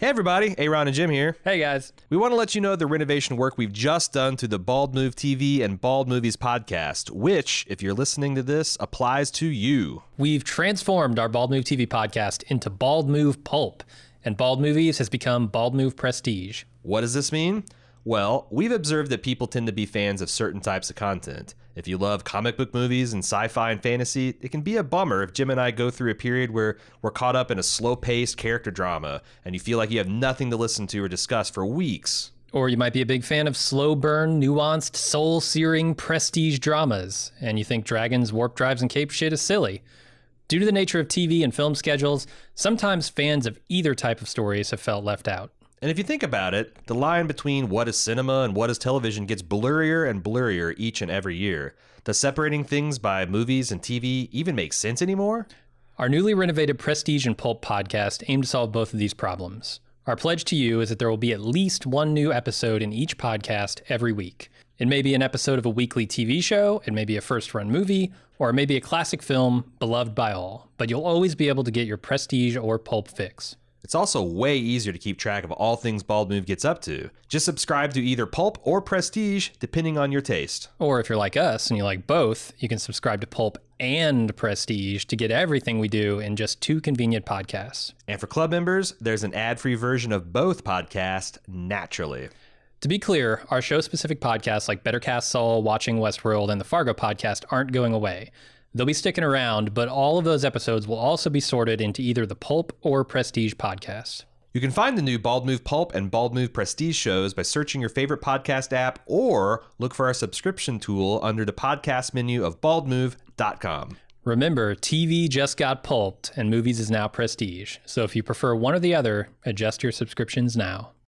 Hey everybody, Aaron and Jim here. Hey guys. We want to let you know the renovation work we've just done to the Bald Move TV and Bald Movies podcast, which, if you're listening to this, applies to you. We've transformed our Bald Move TV podcast into Bald Move Pulp, and Bald Movies has become Bald Move Prestige. What does this mean? Well, we've observed that people tend to be fans of certain types of content. If you love comic book movies and sci fi and fantasy, it can be a bummer if Jim and I go through a period where we're caught up in a slow paced character drama and you feel like you have nothing to listen to or discuss for weeks. Or you might be a big fan of slow burn, nuanced, soul searing prestige dramas, and you think dragons, warp drives, and cape shit is silly. Due to the nature of TV and film schedules, sometimes fans of either type of stories have felt left out. And if you think about it, the line between what is cinema and what is television gets blurrier and blurrier each and every year. Does separating things by movies and TV even make sense anymore? Our newly renovated Prestige and Pulp podcast aim to solve both of these problems. Our pledge to you is that there will be at least one new episode in each podcast every week. It may be an episode of a weekly TV show, it may be a first run movie, or it may be a classic film beloved by all, but you'll always be able to get your Prestige or Pulp fix. It's also way easier to keep track of all things Bald Move gets up to. Just subscribe to either Pulp or Prestige, depending on your taste. Or if you're like us and you like both, you can subscribe to Pulp and Prestige to get everything we do in just two convenient podcasts. And for club members, there's an ad free version of both podcasts naturally. To be clear, our show specific podcasts like Better Cast Saul, Watching Westworld, and the Fargo podcast aren't going away. They'll be sticking around, but all of those episodes will also be sorted into either the Pulp or Prestige podcast. You can find the new Bald Move Pulp and Bald Move Prestige shows by searching your favorite podcast app or look for our subscription tool under the podcast menu of baldmove.com. Remember, TV just got pulped and movies is now prestige. So if you prefer one or the other, adjust your subscriptions now.